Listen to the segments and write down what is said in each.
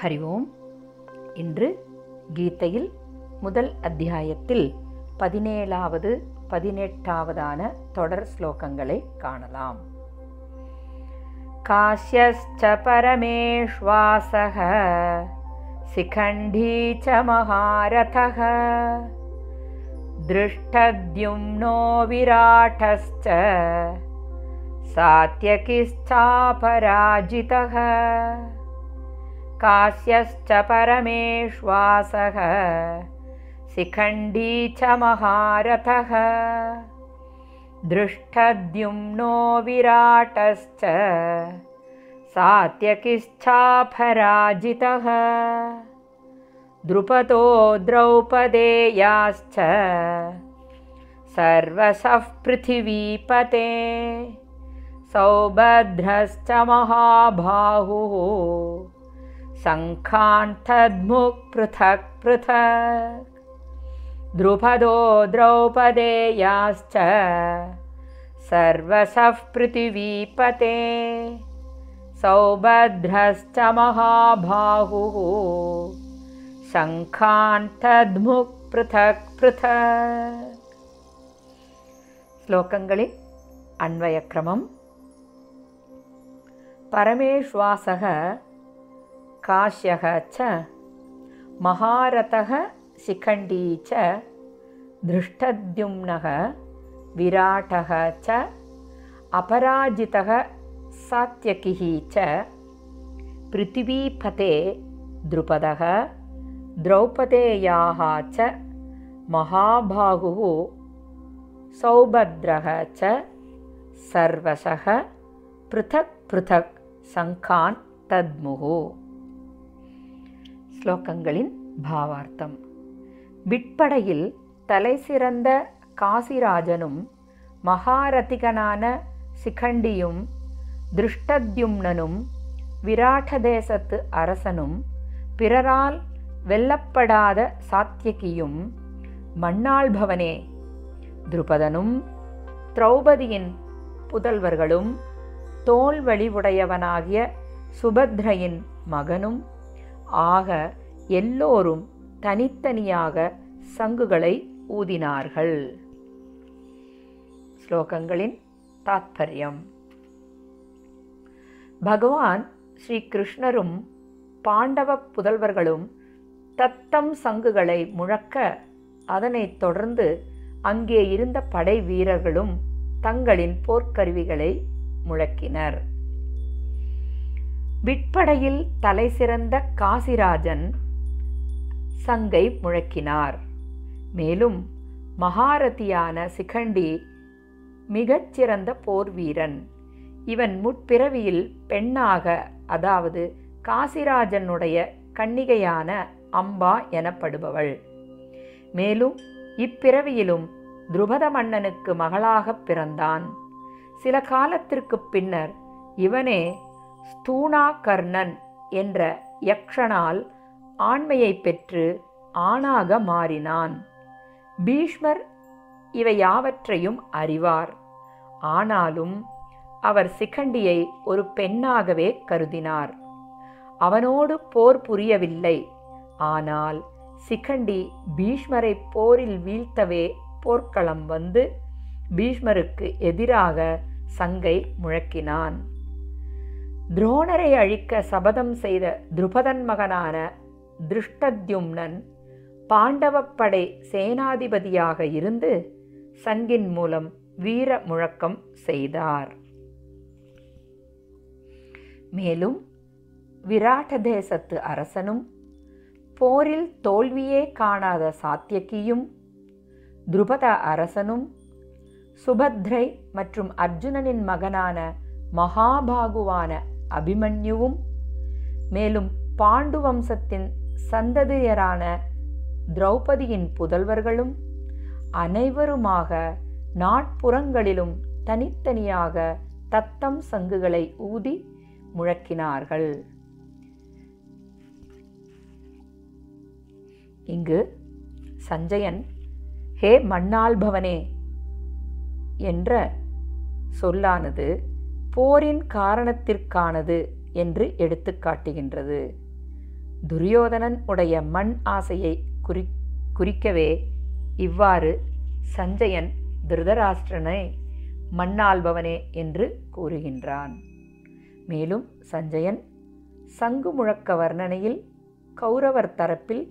ஹரி ஓம் இன்று கீதையில் முதல் அத்தியாயத்தில் பதினேழாவது பதினெட்டாவதான தொடர் ஸ்லோகங்களை காணலாம் काश्यश्च परमेश्वासः शिखण्डी च महारथः दृष्टद्युम्नो विराटश्च सात्यकिश्चापराजितः काश्यश्च परमेश्वासः शिखण्डी च महारथः। दृष्टद्युम्नो विराटश्च सात्यकिश्चापराजितः द्रुपदो द्रौपदेयाश्च सर्वशः पृथिवीपते। सौभद्रश्च महाबाहुः शङ्खान्तद्मुक् पृथक् पृथक् द्रुपदो द्रौपदेयाश्च सर्वसः पृथिवीपते। सौभद्रश्च महाबाहुः शङ्खान्तद्मुक् पृथक् पृथक् श्लोकङ्गी अन्वयक्रमम्। परमेश्वासः काश्यः च महारथः शिखण्डी च धृष्टद्युम्नः विराटः च अपराजितः सात्यकिः च पृथिवीपते द्रुपदः द्रौपदेयाः च महाबाहुः सौभद्रः च सर्वशः पृथक् पृथक् सङ्खान् तद्मुः। ஸ்லோகங்களின் பாவார்த்தம். விட்படையில் தலைசிறந்த காசிராஜனும் மகாரதிகனான சிகண்டியும் திருஷ்டத்யும்னனும் விராட்ட தேசத்து அரசனும் பிறரால் வெல்லப்படாத சாத்தியகியும் மண்ணாள்பவனே துருபதனும் திரௌபதியின் புதல்வர்களும் தோல் வழிவுடையவனாகிய சுபத்ரையின் மகனும் ஆக எல்லோரும் தனித்தனியாக சங்குகளை ஊதினார்கள். ஸ்லோகங்களின் தாத்பரியம். பகவான் ஸ்ரீ கிருஷ்ணரும் பாண்டவ புதல்வர்களும் தத்தம் சங்குகளை முழக்க அதனைத் தொடர்ந்து அங்கே இருந்த படை வீரர்களும் தங்களின் போர்க்கருவிகளை முழக்கினர். விட்படையில் தலை சிறந்த காசிராஜன் சங்கை முழக்கினார். மேலும் மகாரதியான சிகண்டி மிகச்சிறந்த போர் வீரன். இவன் முற்பிறவியில் பெண்ணாக அதாவது காசிராஜனுடைய கன்னிகையான அம்பா எனப்படுபவள். மேலும் இப்பிறவியிலும் துருபத மன்னனுக்கு மகளாகப் பிறந்தான். சில காலத்திற்கு பின்னர் இவனே ஸ்தூணாகர்ணன் என்ற யக்ஷனால் ஆண்மையை பெற்று ஆணாக மாறினான். பீஷ்மர் இவை யாவற்றையும் அறிவார். ஆனாலும் அவர் சிகண்டியை ஒரு பெண்ணாகவே கருதினார். அவனோடு போர் புரியவில்லை. ஆனால் சிகண்டி பீஷ்மரை போரில் வீழ்த்தவே போர்க்களம் வந்து பீஷ்மருக்கு எதிராக சங்கை முழக்கினான். துரோணரை அழிக்க சபதம் செய்த துருபதன் மகனான திருஷ்டத்யும்னன் பாண்டவப்படை சேனாதிபதியாக இருந்து சங்கின் மூலம் வீர முழக்கம் செய்தார். மேலும் விராட்ட தேசத்து அரசனும் போரில் தோல்வியே காணாத சாத்தியக்கியும் துருபத அரசனும் சுபத்ரை மற்றும் அர்ஜுனனின் மகனான மகாபாகுவான அபிமன்யுவும் மேலும் பாண்டு வம்சத்தின் சந்ததியரான திரௌபதியின் புதல்வர்களும் அனைவருமாக நாட்புறங்களிலும் தனித்தனியாக தத்தம் சங்குகளை ஊதி முழக்கினார்கள். இங்கு சஞ்சயன் ஹே மண்ணாள்பவனே என்ற சொல்லானது போரின் காரணத்திற்கானது என்று எடுத்து காட்டுகின்றது. துரியோதனன் உடைய மண் ஆசையை குறி குறிக்கவே இவ்வாறு சஞ்சயன் திருதராஷ்டிரனை மண்ணாள்பவனே என்று கூறுகின்றான். மேலும் சஞ்சயன் சங்கு முழக்க வர்ணனையில் கௌரவர் தரப்பில்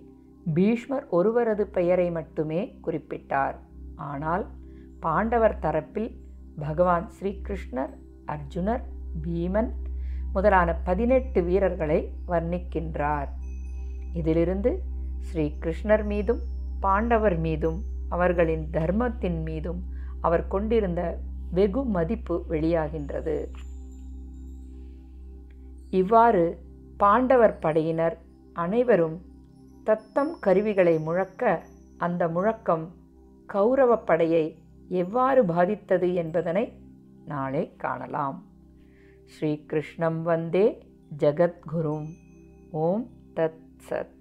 பீஷ்மர் ஒருவரது பெயரை மட்டுமே குறிப்பிட்டார். ஆனால் பாண்டவர் தரப்பில் பகவான் ஸ்ரீகிருஷ்ணர் அர்ஜுனர் பீமன் முதலான பதினெட்டு வீரர்களை வர்ணிக்கின்றார். இதிலிருந்து ஸ்ரீ கிருஷ்ணர் மீதும் பாண்டவர் மீதும் அவர்களின் தர்மத்தின் மீதும் அவர் கொண்டிருந்த வெகு மதிப்பு வெளியாகின்றது. இவ்வாறு பாண்டவர் படையினர் அனைவரும் தத்தம் கருவிகளை முழக்க அந்த முழக்கம் கௌரவ படையை எவ்வாறு பாதித்தது என்பதனை நாளை காணலாம். ஸ்ரீகிருஷ்ணம் வந்தே ஜகத்குரும். ஓம் தத் சத்.